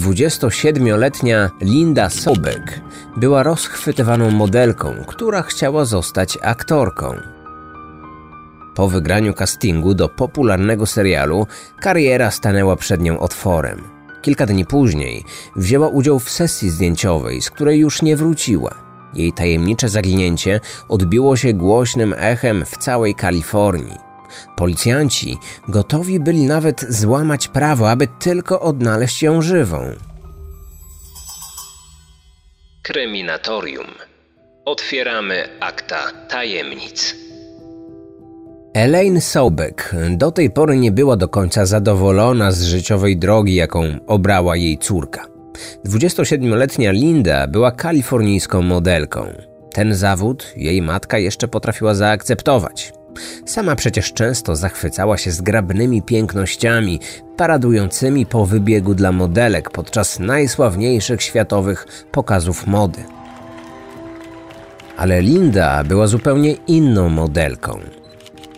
27-letnia Linda Sobek była rozchwytywaną modelką, która chciała zostać aktorką. Po wygraniu castingu do popularnego serialu kariera stanęła przed nią otworem. Kilka dni później wzięła udział w sesji zdjęciowej, z której już nie wróciła. Jej tajemnicze zaginięcie odbiło się głośnym echem w całej Kalifornii. Policjanci gotowi byli nawet złamać prawo, aby tylko odnaleźć ją żywą. Kryminatorium. Otwieramy akta tajemnic. Elaine Sobek do tej pory nie była do końca zadowolona z życiowej drogi, jaką obrała jej córka. 27-letnia Linda była kalifornijską modelką. Ten zawód jej matka jeszcze potrafiła zaakceptować. Sama przecież często zachwycała się zgrabnymi pięknościami, paradującymi po wybiegu dla modelek podczas najsławniejszych światowych pokazów mody. Ale Linda była zupełnie inną modelką.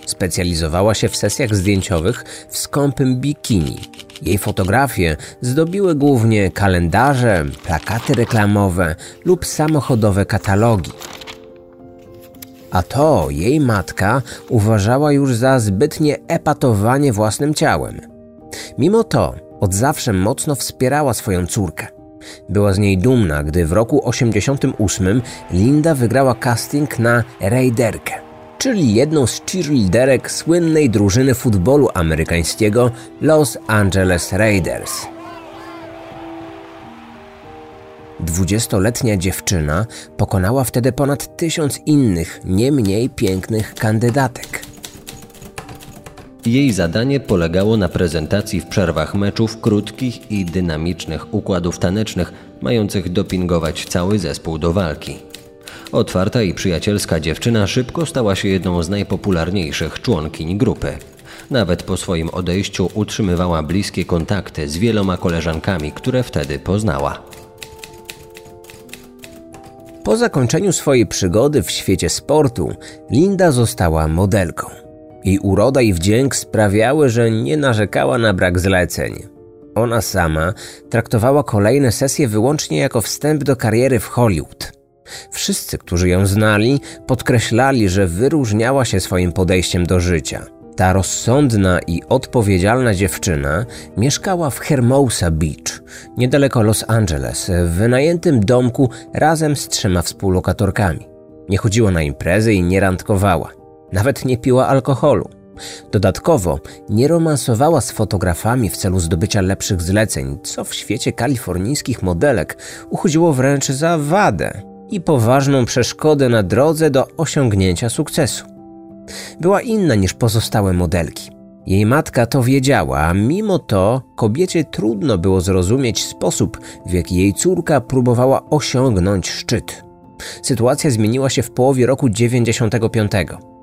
Specjalizowała się w sesjach zdjęciowych w skąpym bikini. Jej fotografie zdobiły głównie kalendarze, plakaty reklamowe lub samochodowe katalogi. A to jej matka uważała już za zbytnie epatowanie własnym ciałem. Mimo to od zawsze mocno wspierała swoją córkę. Była z niej dumna, gdy w roku 88 Linda wygrała casting na Raiderkę czyli jedną z cheerleaderek słynnej drużyny futbolu amerykańskiego Los Angeles Raiders. Dwudziestoletnia dziewczyna pokonała wtedy ponad tysiąc innych, nie mniej pięknych kandydatek. Jej zadanie polegało na prezentacji w przerwach meczów krótkich i dynamicznych układów tanecznych, mających dopingować cały zespół do walki. Otwarta i przyjacielska dziewczyna szybko stała się jedną z najpopularniejszych członkiń grupy. Nawet po swoim odejściu utrzymywała bliskie kontakty z wieloma koleżankami, które wtedy poznała. Po zakończeniu swojej przygody w świecie sportu, Linda została modelką. Jej uroda i wdzięk sprawiały, że nie narzekała na brak zleceń. Ona sama traktowała kolejne sesje wyłącznie jako wstęp do kariery w Hollywood. Wszyscy, którzy ją znali, podkreślali, że wyróżniała się swoim podejściem do życia. Ta rozsądna i odpowiedzialna dziewczyna mieszkała w Hermosa Beach, niedaleko Los Angeles, w wynajętym domku razem z trzema współlokatorkami. Nie chodziła na imprezy i nie randkowała. Nawet nie piła alkoholu. Dodatkowo nie romansowała z fotografami w celu zdobycia lepszych zleceń, co w świecie kalifornijskich modelek uchodziło wręcz za wadę i poważną przeszkodę na drodze do osiągnięcia sukcesu. Była inna niż pozostałe modelki. Jej matka to wiedziała, a mimo to kobiecie trudno było zrozumieć sposób, w jaki jej córka próbowała osiągnąć szczyt. Sytuacja zmieniła się w połowie roku 95.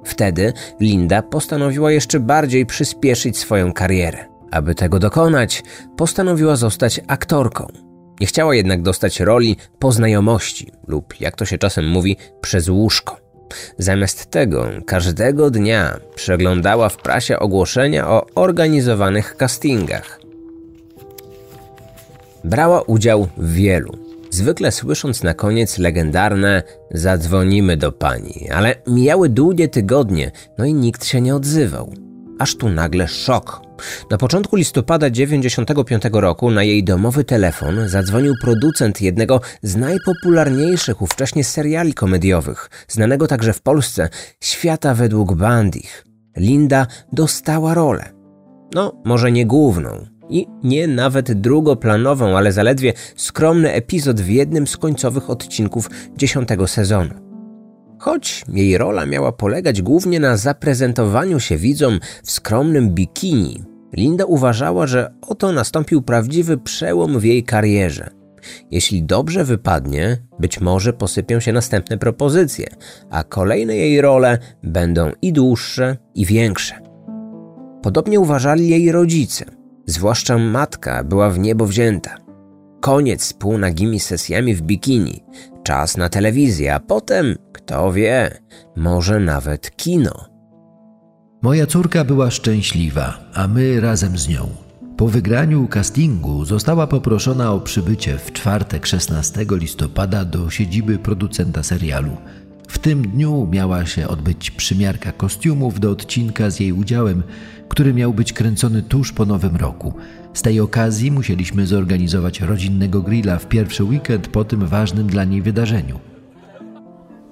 Wtedy Linda postanowiła jeszcze bardziej przyspieszyć swoją karierę. Aby tego dokonać, postanowiła zostać aktorką. Nie chciała jednak dostać roli po znajomości lub, jak to się czasem mówi, przez łóżko. Zamiast tego każdego dnia przeglądała w prasie ogłoszenia o organizowanych castingach. Brała udział w wielu, zwykle słysząc na koniec legendarne zadzwonimy do pani, ale mijały długie tygodnie, no i nikt się nie odzywał. Aż tu nagle szok. Na początku listopada 1995 roku na jej domowy telefon zadzwonił producent jednego z najpopularniejszych ówcześnie seriali komediowych, znanego także w Polsce Świata według Bandich. Linda dostała rolę. No, może nie główną, i nie nawet drugoplanową, ale zaledwie skromny epizod w jednym z końcowych odcinków dziesiątego sezonu. Choć jej rola miała polegać głównie na zaprezentowaniu się widzom w skromnym bikini, Linda uważała, że oto nastąpił prawdziwy przełom w jej karierze. Jeśli dobrze wypadnie, być może posypią się następne propozycje, a kolejne jej role będą i dłuższe, i większe. Podobnie uważali jej rodzice, zwłaszcza matka była w niebo wzięta. Koniec z półnagimi sesjami w bikini, czas na telewizję, a potem, kto wie, może nawet kino. Moja córka była szczęśliwa, a my razem z nią. Po wygraniu castingu została poproszona o przybycie w czwartek 16 listopada do siedziby producenta serialu. W tym dniu miała się odbyć przymiarka kostiumów do odcinka z jej udziałem, który miał być kręcony tuż po nowym roku. Z tej okazji musieliśmy zorganizować rodzinnego grilla w pierwszy weekend po tym ważnym dla niej wydarzeniu.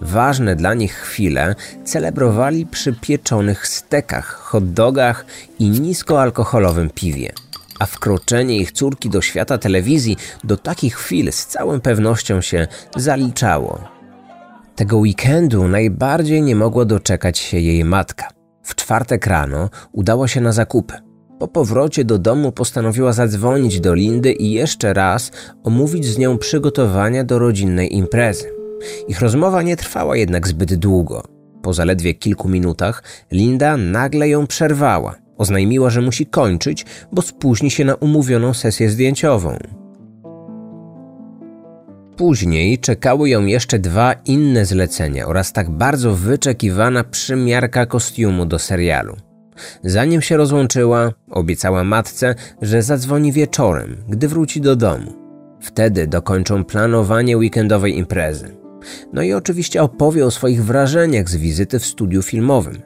Ważne dla nich chwile celebrowali przy pieczonych stekach, hot dogach i niskoalkoholowym piwie. A wkroczenie ich córki do świata telewizji do takich chwil z całą pewnością się zaliczało. Tego weekendu najbardziej nie mogła doczekać się jej matka. W czwartek rano udała się na zakupy. Po powrocie do domu postanowiła zadzwonić do Lindy i jeszcze raz omówić z nią przygotowania do rodzinnej imprezy. Ich rozmowa nie trwała jednak zbyt długo. Po zaledwie kilku minutach Linda nagle ją przerwała. Oznajmiła, że musi kończyć, bo spóźni się na umówioną sesję zdjęciową. Później czekały ją jeszcze dwa inne zlecenia oraz tak bardzo wyczekiwana przymiarka kostiumu do serialu. Zanim się rozłączyła, obiecała matce, że zadzwoni wieczorem, gdy wróci do domu. Wtedy dokończą planowanie weekendowej imprezy. No i oczywiście opowie o swoich wrażeniach z wizyty w studiu filmowym.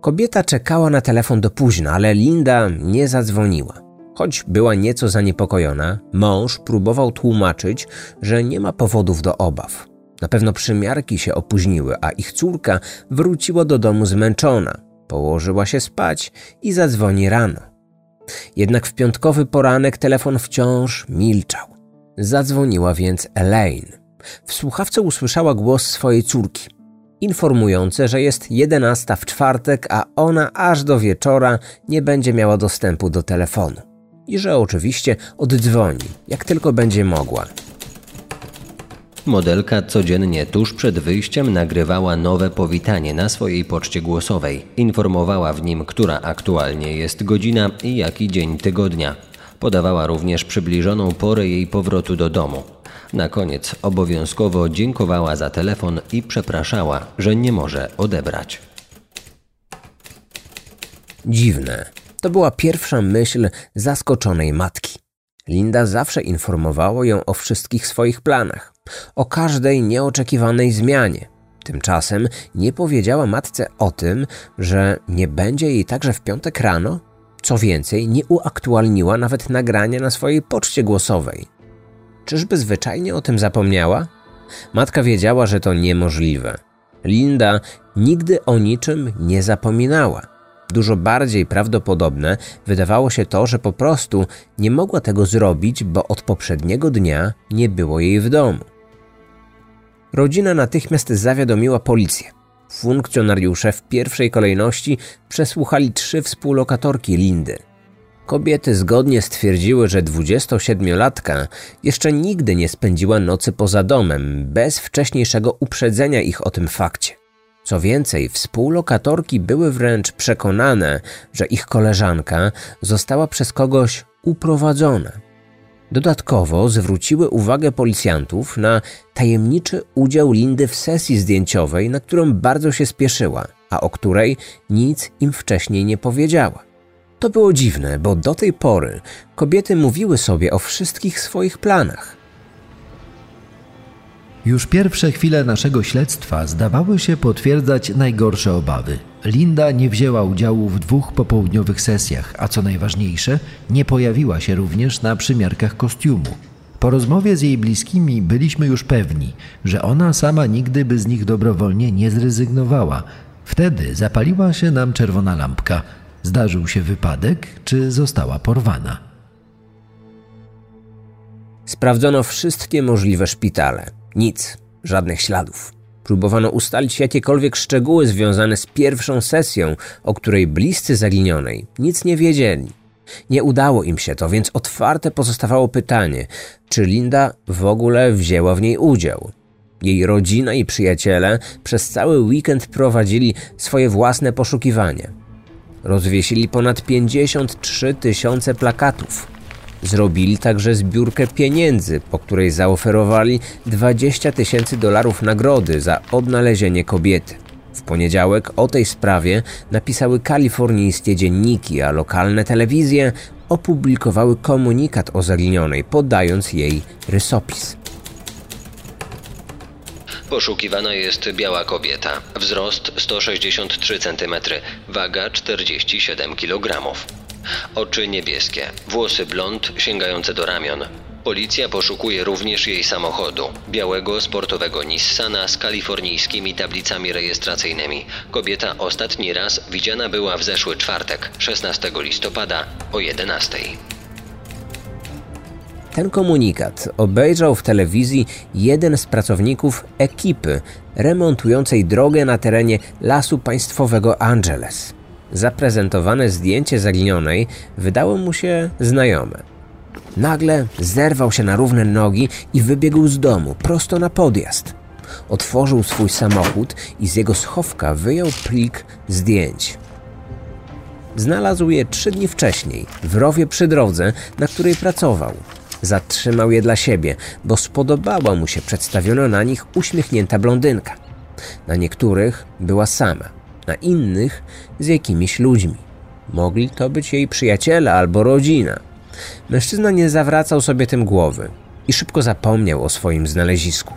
Kobieta czekała na telefon do późna, ale Linda nie zadzwoniła. Choć była nieco zaniepokojona, mąż próbował tłumaczyć, że nie ma powodów do obaw. Na pewno przymiarki się opóźniły, a ich córka wróciła do domu zmęczona. Położyła się spać i zadzwoni rano. Jednak w piątkowy poranek telefon wciąż milczał. Zadzwoniła więc Elaine. W słuchawce usłyszała głos swojej córki, informujące, że jest jedenasta w czwartek, a ona aż do wieczora nie będzie miała dostępu do telefonu. I że oczywiście oddzwoni, jak tylko będzie mogła. Modelka codziennie tuż przed wyjściem nagrywała nowe powitanie na swojej poczcie głosowej. Informowała w nim, która aktualnie jest godzina i jaki dzień tygodnia. Podawała również przybliżoną porę jej powrotu do domu. Na koniec obowiązkowo dziękowała za telefon i przepraszała, że nie może odebrać. Dziwne. To była pierwsza myśl zaskoczonej matki. Linda zawsze informowała ją o wszystkich swoich planach, o każdej nieoczekiwanej zmianie. Tymczasem nie powiedziała matce o tym, że nie będzie jej także w piątek rano. Co więcej, nie uaktualniła nawet nagrania na swojej poczcie głosowej. Czyżby zwyczajnie o tym zapomniała? Matka wiedziała, że to niemożliwe. Linda nigdy o niczym nie zapominała. Dużo bardziej prawdopodobne wydawało się to, że po prostu nie mogła tego zrobić, bo od poprzedniego dnia nie było jej w domu. Rodzina natychmiast zawiadomiła policję. Funkcjonariusze w pierwszej kolejności przesłuchali trzy współlokatorki Lindy. Kobiety zgodnie stwierdziły, że 27-latka jeszcze nigdy nie spędziła nocy poza domem, bez wcześniejszego uprzedzenia ich o tym fakcie. Co więcej, współlokatorki były wręcz przekonane, że ich koleżanka została przez kogoś uprowadzona. Dodatkowo zwróciły uwagę policjantów na tajemniczy udział Lindy w sesji zdjęciowej, na którą bardzo się spieszyła, a o której nic im wcześniej nie powiedziała. To było dziwne, bo do tej pory kobiety mówiły sobie o wszystkich swoich planach. Już pierwsze chwile naszego śledztwa zdawały się potwierdzać najgorsze obawy. Linda nie wzięła udziału w dwóch popołudniowych sesjach, a co najważniejsze, nie pojawiła się również na przymiarkach kostiumu. Po rozmowie z jej bliskimi byliśmy już pewni, że ona sama nigdy by z nich dobrowolnie nie zrezygnowała. Wtedy zapaliła się nam czerwona lampka – Zdarzył się wypadek, czy została porwana? Sprawdzono wszystkie możliwe szpitale. Nic, żadnych śladów. Próbowano ustalić jakiekolwiek szczegóły związane z pierwszą sesją, o której bliscy zaginionej nic nie wiedzieli. Nie udało im się to, więc otwarte pozostawało pytanie, czy Linda w ogóle wzięła w niej udział. Jej rodzina i przyjaciele przez cały weekend prowadzili swoje własne poszukiwania. Rozwiesili ponad 53 tysiące plakatów. Zrobili także zbiórkę pieniędzy, po której zaoferowali 20 tysięcy dolarów nagrody za odnalezienie kobiety. W poniedziałek o tej sprawie napisały kalifornijskie dzienniki, a lokalne telewizje opublikowały komunikat o zaginionej, podając jej rysopis. Poszukiwana jest biała kobieta. Wzrost 163 cm, waga 47 kg. Oczy niebieskie, włosy blond sięgające do ramion. Policja poszukuje również jej samochodu, białego sportowego Nissana z kalifornijskimi tablicami rejestracyjnymi. Kobieta ostatni raz widziana była w zeszły czwartek, 16 listopada o 11. Ten komunikat obejrzał w telewizji jeden z pracowników ekipy remontującej drogę na terenie Lasu Państwowego Angeles. Zaprezentowane zdjęcie zaginionej wydało mu się znajome. Nagle zerwał się na równe nogi i wybiegł z domu prosto na podjazd. Otworzył swój samochód i z jego schowka wyjął plik zdjęć. Znalazł je trzy dni wcześniej w rowie przy drodze, na której pracował. Zatrzymał je dla siebie, bo spodobała mu się przedstawiona na nich uśmiechnięta blondynka. Na niektórych była sama, na innych z jakimiś ludźmi. Mogli to być jej przyjaciele albo rodzina. Mężczyzna nie zawracał sobie tym głowy i szybko zapomniał o swoim znalezisku.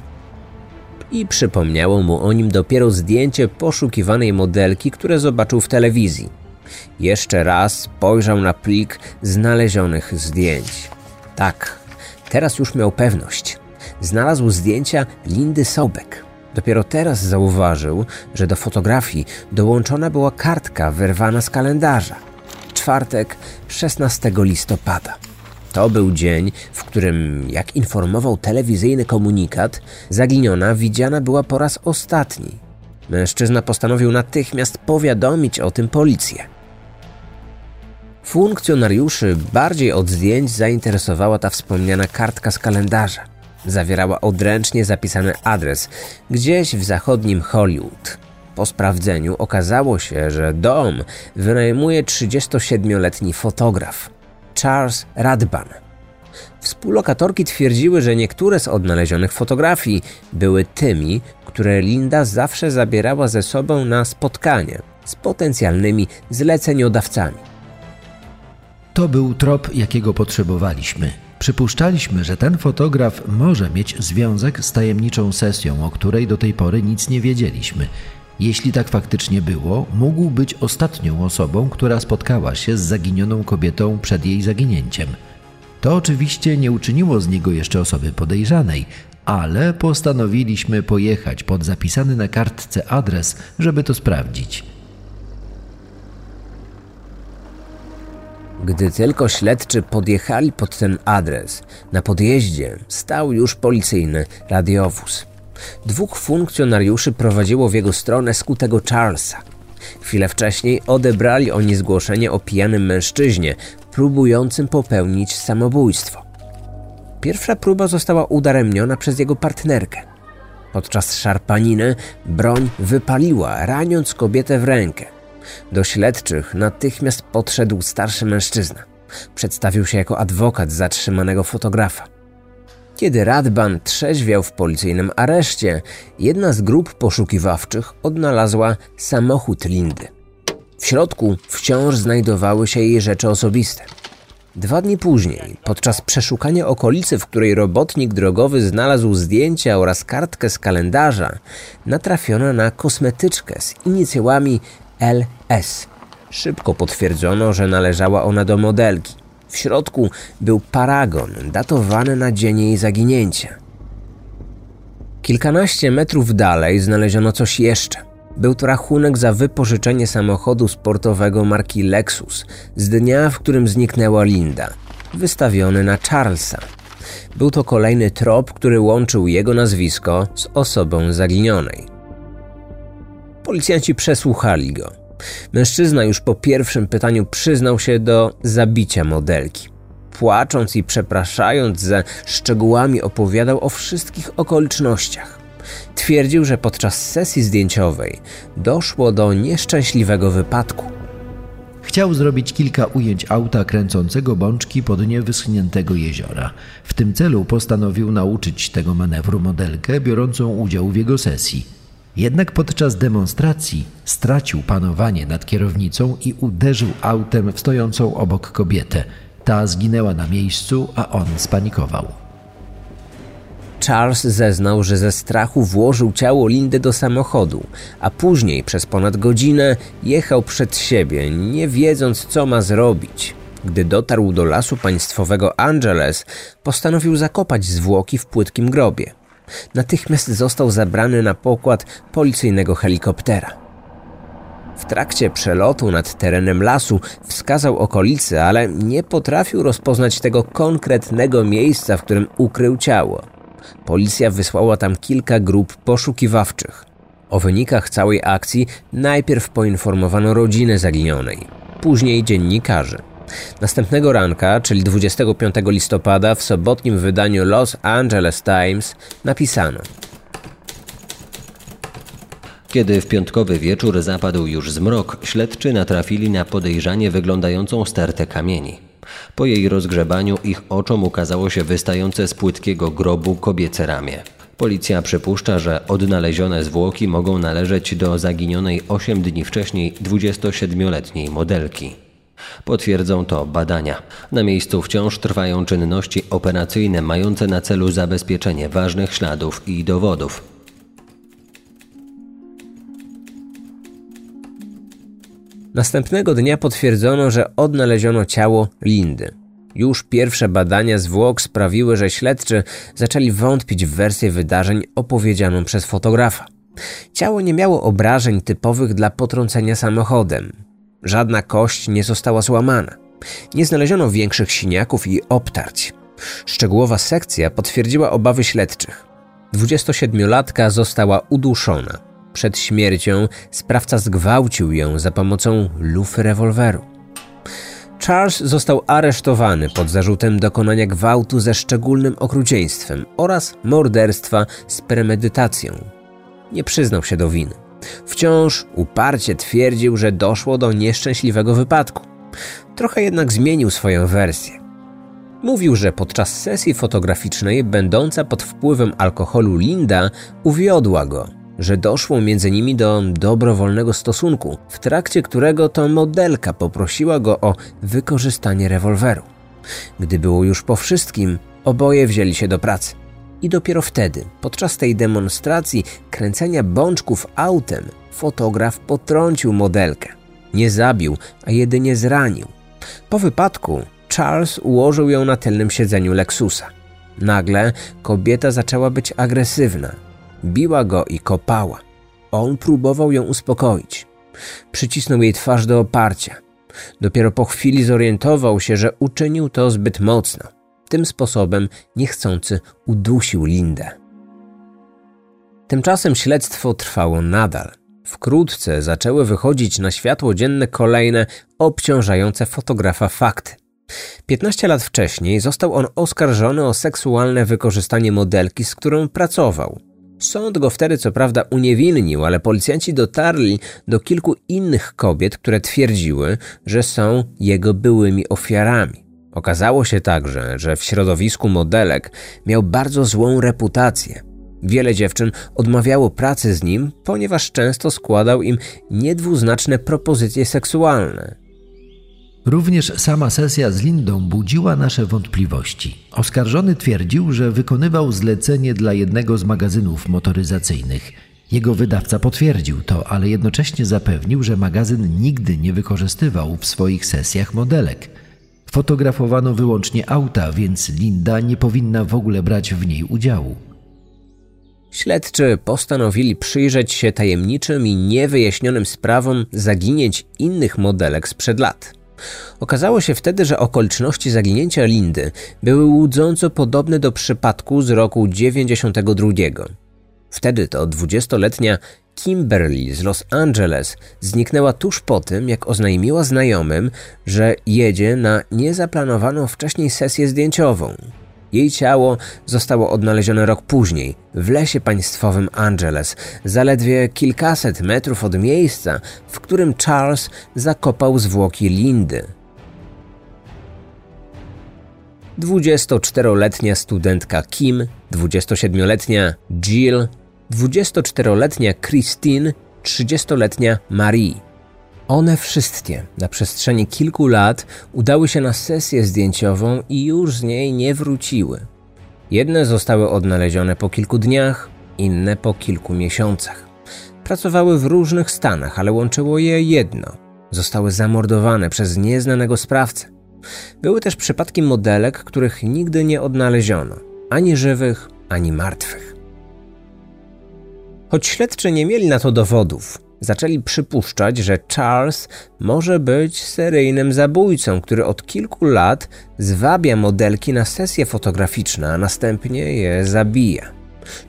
I przypomniało mu o nim dopiero zdjęcie poszukiwanej modelki, które zobaczył w telewizji. Jeszcze raz spojrzał na plik znalezionych zdjęć. Tak, teraz już miał pewność. Znalazł zdjęcia Lindy Sobek. Dopiero teraz zauważył, że do fotografii dołączona była kartka wyrwana z kalendarza. Czwartek, 16 listopada. To był dzień, w którym, jak informował telewizyjny komunikat, zaginiona widziana była po raz ostatni. Mężczyzna postanowił natychmiast powiadomić o tym policję. Funkcjonariuszy bardziej od zdjęć zainteresowała ta wspomniana kartka z kalendarza. Zawierała odręcznie zapisany adres gdzieś w zachodnim Hollywood. Po sprawdzeniu okazało się, że dom wynajmuje 37-letni fotograf Charles Radban. Współlokatorki twierdziły, że niektóre z odnalezionych fotografii były tymi, które Linda zawsze zabierała ze sobą na spotkanie z potencjalnymi zleceniodawcami. To był trop, jakiego potrzebowaliśmy. Przypuszczaliśmy, że ten fotograf może mieć związek z tajemniczą sesją, o której do tej pory nic nie wiedzieliśmy. Jeśli tak faktycznie było, mógł być ostatnią osobą, która spotkała się z zaginioną kobietą przed jej zaginięciem. To oczywiście nie uczyniło z niego jeszcze osoby podejrzanej, ale postanowiliśmy pojechać pod zapisany na kartce adres, żeby to sprawdzić. Gdy tylko śledczy podjechali pod ten adres, na podjeździe stał już policyjny radiowóz. Dwóch funkcjonariuszy prowadziło w jego stronę skutego Charlesa. Chwilę wcześniej odebrali oni zgłoszenie o pijanym mężczyźnie próbującym popełnić samobójstwo. Pierwsza próba została udaremniona przez jego partnerkę. Podczas szarpaniny broń wypaliła, raniąc kobietę w rękę. Do śledczych natychmiast podszedł starszy mężczyzna. Przedstawił się jako adwokat zatrzymanego fotografa. Kiedy Radban trzeźwiał w policyjnym areszcie, jedna z grup poszukiwawczych odnalazła samochód Lindy. W środku wciąż znajdowały się jej rzeczy osobiste. Dwa dni później, podczas przeszukania okolicy, w której robotnik drogowy znalazł zdjęcia oraz kartkę z kalendarza, natrafiono na kosmetyczkę z inicjałami LS. Szybko potwierdzono, że należała ona do modelki. W środku był paragon datowany na dzień jej zaginięcia. Kilkanaście metrów dalej znaleziono coś jeszcze. Był to rachunek za wypożyczenie samochodu sportowego marki Lexus z dnia, w którym zniknęła Linda, wystawiony na Charlesa. Był to kolejny trop, który łączył jego nazwisko z osobą zaginionej. Policjanci przesłuchali go. Mężczyzna już po pierwszym pytaniu przyznał się do zabicia modelki. Płacząc i przepraszając ze szczegółami opowiadał o wszystkich okolicznościach. Twierdził, że podczas sesji zdjęciowej doszło do nieszczęśliwego wypadku. Chciał zrobić kilka ujęć auta kręcącego bączki po dnie wyschniętego jeziora. W tym celu postanowił nauczyć tego manewru modelkę biorącą udział w jego sesji. Jednak podczas demonstracji stracił panowanie nad kierownicą i uderzył autem w stojącą obok kobietę. Ta zginęła na miejscu, a on spanikował. Charles zeznał, że ze strachu włożył ciało Lindy do samochodu, a później przez ponad godzinę jechał przed siebie, nie wiedząc co ma zrobić. Gdy dotarł do lasu państwowego Angeles, postanowił zakopać zwłoki w płytkim grobie. Natychmiast został zabrany na pokład policyjnego helikoptera. W trakcie przelotu nad terenem lasu wskazał okolice, ale nie potrafił rozpoznać tego konkretnego miejsca, w którym ukrył ciało. Policja wysłała tam kilka grup poszukiwawczych. O wynikach całej akcji najpierw poinformowano rodzinę zaginionej, później dziennikarzy. Następnego ranka, czyli 25 listopada, w sobotnim wydaniu Los Angeles Times napisano: Kiedy w piątkowy wieczór zapadł już zmrok, śledczy natrafili na podejrzanie wyglądającą stertę kamieni. Po jej rozgrzebaniu ich oczom ukazało się wystające z płytkiego grobu kobiece ramię. Policja przypuszcza, że odnalezione zwłoki mogą należeć do zaginionej 8 dni wcześniej 27-letniej modelki. Potwierdzą to badania. Na miejscu wciąż trwają czynności operacyjne mające na celu zabezpieczenie ważnych śladów i dowodów. Następnego dnia potwierdzono, że odnaleziono ciało Lindy. Już pierwsze badania zwłok sprawiły, że śledczy zaczęli wątpić w wersję wydarzeń opowiedzianą przez fotografa. Ciało nie miało obrażeń typowych dla potrącenia samochodem. Żadna kość nie została złamana. Nie znaleziono większych siniaków i obtarć. Szczegółowa sekcja potwierdziła obawy śledczych. 27-latka została uduszona. Przed śmiercią sprawca zgwałcił ją za pomocą lufy rewolweru. Charles został aresztowany pod zarzutem dokonania gwałtu ze szczególnym okrucieństwem oraz morderstwa z premedytacją. Nie przyznał się do winy. Wciąż uparcie twierdził, że doszło do nieszczęśliwego wypadku. Trochę jednak zmienił swoją wersję. Mówił, że podczas sesji fotograficznej, będąca pod wpływem alkoholu Linda, uwiodła go, że doszło między nimi do dobrowolnego stosunku, w trakcie którego to modelka poprosiła go o wykorzystanie rewolweru. Gdy było już po wszystkim, oboje wzięli się do pracy. I dopiero wtedy, podczas tej demonstracji kręcenia bączków autem, fotograf potrącił modelkę. Nie zabił, a jedynie zranił. Po wypadku Charles ułożył ją na tylnym siedzeniu Lexusa. Nagle kobieta zaczęła być agresywna. Biła go i kopała. On próbował ją uspokoić. Przycisnął jej twarz do oparcia. Dopiero po chwili zorientował się, że uczynił to zbyt mocno. Tym sposobem niechcący udusił Lindę. Tymczasem śledztwo trwało nadal. Wkrótce zaczęły wychodzić na światło dzienne kolejne obciążające fotografa fakty. 15 lat wcześniej został on oskarżony o seksualne wykorzystanie modelki, z którą pracował. Sąd go wtedy co prawda uniewinnił, ale policjanci dotarli do kilku innych kobiet, które twierdziły, że są jego byłymi ofiarami. Okazało się także, że w środowisku modelek miał bardzo złą reputację. Wiele dziewczyn odmawiało pracy z nim, ponieważ często składał im niedwuznaczne propozycje seksualne. Również sama sesja z Lindą budziła nasze wątpliwości. Oskarżony twierdził, że wykonywał zlecenie dla jednego z magazynów motoryzacyjnych. Jego wydawca potwierdził to, ale jednocześnie zapewnił, że magazyn nigdy nie wykorzystywał w swoich sesjach modelek. Fotografowano wyłącznie auta, więc Linda nie powinna w ogóle brać w niej udziału. Śledczy postanowili przyjrzeć się tajemniczym i niewyjaśnionym sprawom zaginięć innych modelek sprzed lat. Okazało się wtedy, że okoliczności zaginięcia Lindy były łudząco podobne do przypadku z roku 92. Wtedy to dwudziestoletnia Kimberly z Los Angeles zniknęła tuż po tym, jak oznajmiła znajomym, że jedzie na niezaplanowaną wcześniej sesję zdjęciową. Jej ciało zostało odnalezione rok później w lesie państwowym Angeles, zaledwie kilkaset metrów od miejsca, w którym Charles zakopał zwłoki Lindy. 24-letnia studentka Kim, 27-letnia Jill 24-letnia Christine, 30-letnia Marie. One wszystkie na przestrzeni kilku lat udały się na sesję zdjęciową i już z niej nie wróciły. Jedne zostały odnalezione po kilku dniach, inne po kilku miesiącach. Pracowały w różnych stanach, ale łączyło je jedno: zostały zamordowane przez nieznanego sprawcę. Były też przypadki modelek, których nigdy nie odnaleziono ani żywych, ani martwych. Choć śledczy nie mieli na to dowodów, zaczęli przypuszczać, że Charles może być seryjnym zabójcą, który od kilku lat zwabia modelki na sesje fotograficzne, a następnie je zabija.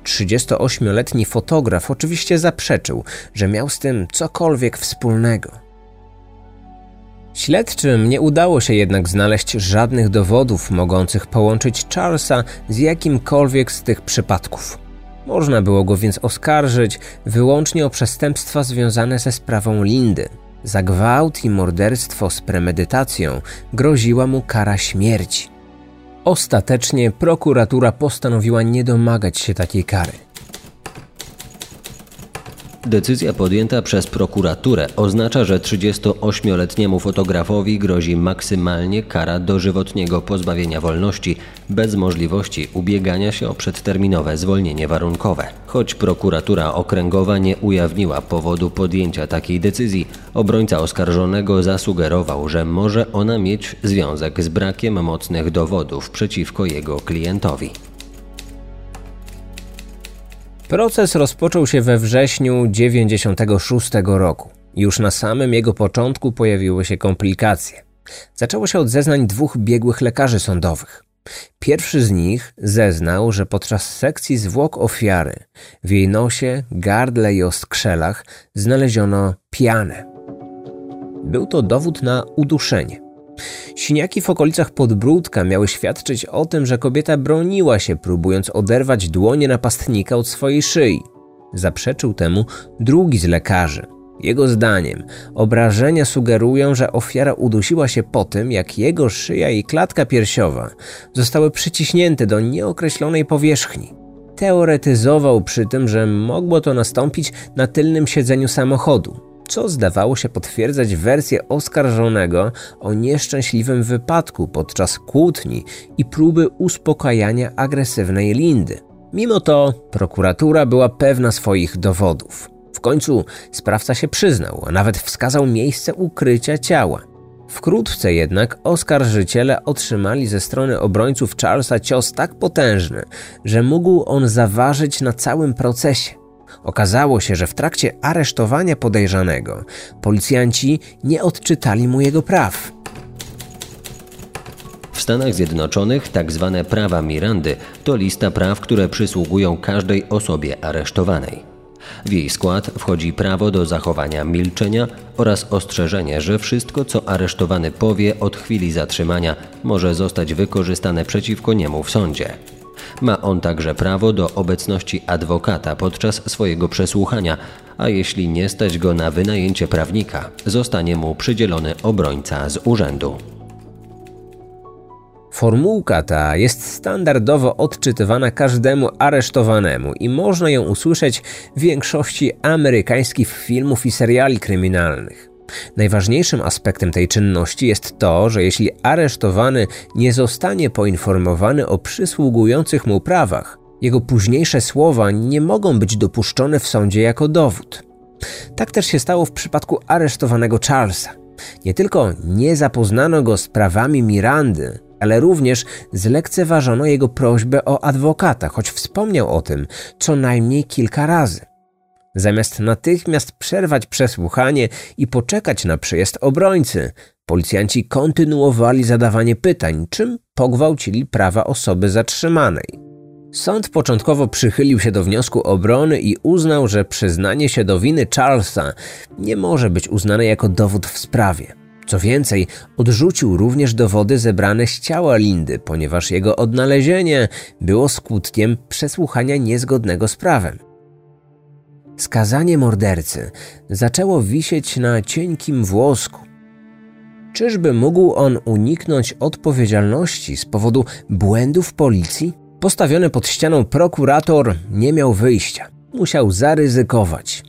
38-letni fotograf oczywiście zaprzeczył, że miał z tym cokolwiek wspólnego. Śledczym nie udało się jednak znaleźć żadnych dowodów mogących połączyć Charlesa z jakimkolwiek z tych przypadków. Można było go więc oskarżyć wyłącznie o przestępstwa związane ze sprawą Lindy. Za gwałt i morderstwo z premedytacją groziła mu kara śmierci. Ostatecznie prokuratura postanowiła nie domagać się takiej kary. Decyzja podjęta przez prokuraturę oznacza, że 38-letniemu fotografowi grozi maksymalnie kara dożywotniego pozbawienia wolności bez możliwości ubiegania się o przedterminowe zwolnienie warunkowe. Choć prokuratura okręgowa nie ujawniła powodu podjęcia takiej decyzji, obrońca oskarżonego zasugerował, że może ona mieć związek z brakiem mocnych dowodów przeciwko jego klientowi. Proces rozpoczął się we wrześniu 96 roku. Już na samym jego początku pojawiły się komplikacje. Zaczęło się od zeznań dwóch biegłych lekarzy sądowych. Pierwszy z nich zeznał, że podczas sekcji zwłok ofiary w jej nosie, gardle i oskrzelach znaleziono pianę. Był to dowód na uduszenie. Siniaki w okolicach podbródka miały świadczyć o tym, że kobieta broniła się, próbując oderwać dłonie napastnika od swojej szyi. Zaprzeczył temu drugi z lekarzy. Jego zdaniem obrażenia sugerują, że ofiara udusiła się po tym, jak jego szyja i klatka piersiowa zostały przyciśnięte do nieokreślonej powierzchni. Teoretyzował przy tym, że mogło to nastąpić na tylnym siedzeniu samochodu co zdawało się potwierdzać wersję oskarżonego o nieszczęśliwym wypadku podczas kłótni i próby uspokajania agresywnej Lindy. Mimo to prokuratura była pewna swoich dowodów. W końcu sprawca się przyznał, a nawet wskazał miejsce ukrycia ciała. Wkrótce jednak oskarżyciele otrzymali ze strony obrońców Charlesa cios tak potężny, że mógł on zaważyć na całym procesie. Okazało się, że w trakcie aresztowania podejrzanego policjanci nie odczytali mu jego praw. W Stanach Zjednoczonych tak zwane prawa Mirandy to lista praw, które przysługują każdej osobie aresztowanej. W jej skład wchodzi prawo do zachowania milczenia oraz ostrzeżenie, że wszystko, co aresztowany powie od chwili zatrzymania, może zostać wykorzystane przeciwko niemu w sądzie. Ma on także prawo do obecności adwokata podczas swojego przesłuchania, a jeśli nie stać go na wynajęcie prawnika, zostanie mu przydzielony obrońca z urzędu. Formułka ta jest standardowo odczytywana każdemu aresztowanemu i można ją usłyszeć w większości amerykańskich filmów i seriali kryminalnych. Najważniejszym aspektem tej czynności jest to, że jeśli aresztowany nie zostanie poinformowany o przysługujących mu prawach, jego późniejsze słowa nie mogą być dopuszczone w sądzie jako dowód. Tak też się stało w przypadku aresztowanego Charlesa. Nie tylko nie zapoznano go z prawami Mirandy, ale również zlekceważono jego prośbę o adwokata, choć wspomniał o tym co najmniej kilka razy. Zamiast natychmiast przerwać przesłuchanie i poczekać na przyjazd obrońcy, policjanci kontynuowali zadawanie pytań, czym pogwałcili prawa osoby zatrzymanej. Sąd początkowo przychylił się do wniosku obrony i uznał, że przyznanie się do winy Charlesa nie może być uznane jako dowód w sprawie. Co więcej, odrzucił również dowody zebrane z ciała Lindy, ponieważ jego odnalezienie było skutkiem przesłuchania niezgodnego z prawem. Skazanie mordercy zaczęło wisieć na cienkim włosku. Czyżby mógł on uniknąć odpowiedzialności z powodu błędów policji? Postawiony pod ścianą prokurator nie miał wyjścia. musiał zaryzykować.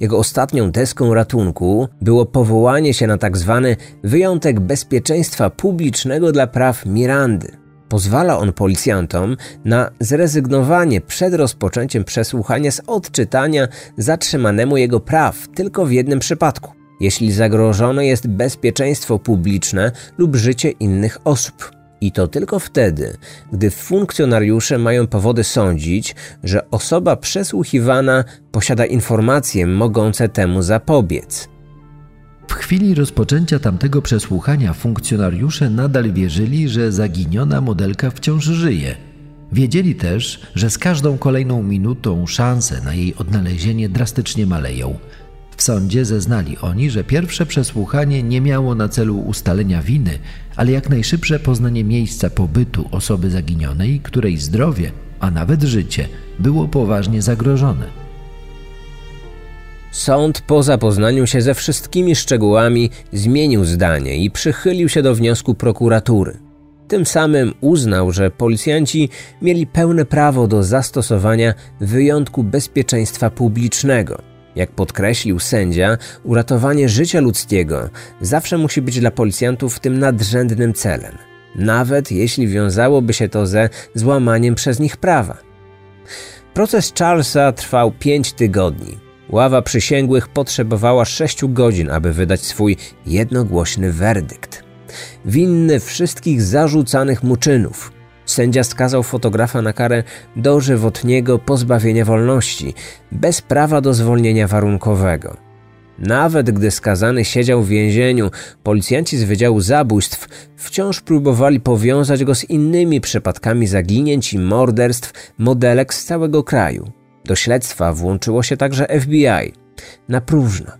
Jego ostatnią deską ratunku było powołanie się na tzw. Tak wyjątek bezpieczeństwa publicznego dla praw Mirandy. Pozwala on policjantom na zrezygnowanie przed rozpoczęciem przesłuchania z odczytania zatrzymanemu jego praw tylko w jednym przypadku jeśli zagrożone jest bezpieczeństwo publiczne lub życie innych osób. I to tylko wtedy, gdy funkcjonariusze mają powody sądzić, że osoba przesłuchiwana posiada informacje mogące temu zapobiec. W chwili rozpoczęcia tamtego przesłuchania funkcjonariusze nadal wierzyli, że zaginiona modelka wciąż żyje. Wiedzieli też, że z każdą kolejną minutą szanse na jej odnalezienie drastycznie maleją. W sądzie zeznali oni, że pierwsze przesłuchanie nie miało na celu ustalenia winy, ale jak najszybsze poznanie miejsca pobytu osoby zaginionej, której zdrowie, a nawet życie było poważnie zagrożone. Sąd po zapoznaniu się ze wszystkimi szczegółami zmienił zdanie i przychylił się do wniosku prokuratury. Tym samym uznał, że policjanci mieli pełne prawo do zastosowania wyjątku bezpieczeństwa publicznego – jak podkreślił sędzia, uratowanie życia ludzkiego zawsze musi być dla policjantów tym nadrzędnym celem, nawet jeśli wiązałoby się to ze złamaniem przez nich prawa. Proces Charlesa trwał pięć tygodni. Ława przysięgłych potrzebowała sześciu godzin, aby wydać swój jednogłośny werdykt. Winny wszystkich zarzucanych mu czynów, Sędzia skazał fotografa na karę dożywotniego pozbawienia wolności, bez prawa do zwolnienia warunkowego. Nawet gdy skazany siedział w więzieniu, policjanci z Wydziału Zabójstw wciąż próbowali powiązać go z innymi przypadkami zaginięć i morderstw modelek z całego kraju. Do śledztwa włączyło się także FBI. Na próżno.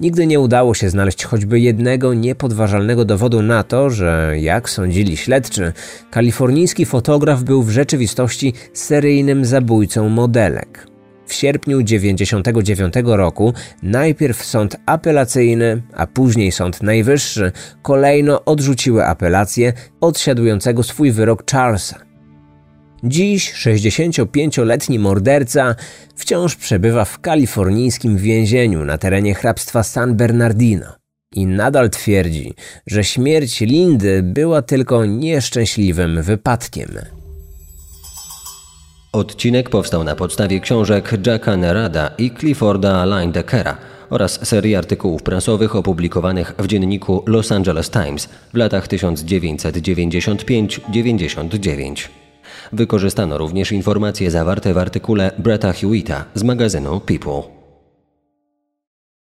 Nigdy nie udało się znaleźć choćby jednego niepodważalnego dowodu na to, że, jak sądzili śledczy, kalifornijski fotograf był w rzeczywistości seryjnym zabójcą modelek. W sierpniu 1999 roku najpierw sąd apelacyjny, a później sąd najwyższy kolejno odrzuciły apelację odsiadującego swój wyrok Charlesa. Dziś 65-letni morderca wciąż przebywa w kalifornijskim więzieniu na terenie hrabstwa San Bernardino i nadal twierdzi, że śmierć Lindy była tylko nieszczęśliwym wypadkiem. Odcinek powstał na podstawie książek Jacka Nerada i Clifforda Lindekera oraz serii artykułów prasowych opublikowanych w dzienniku Los Angeles Times w latach 1995-99. Wykorzystano również informacje zawarte w artykule Bretta Hewita z magazynu People.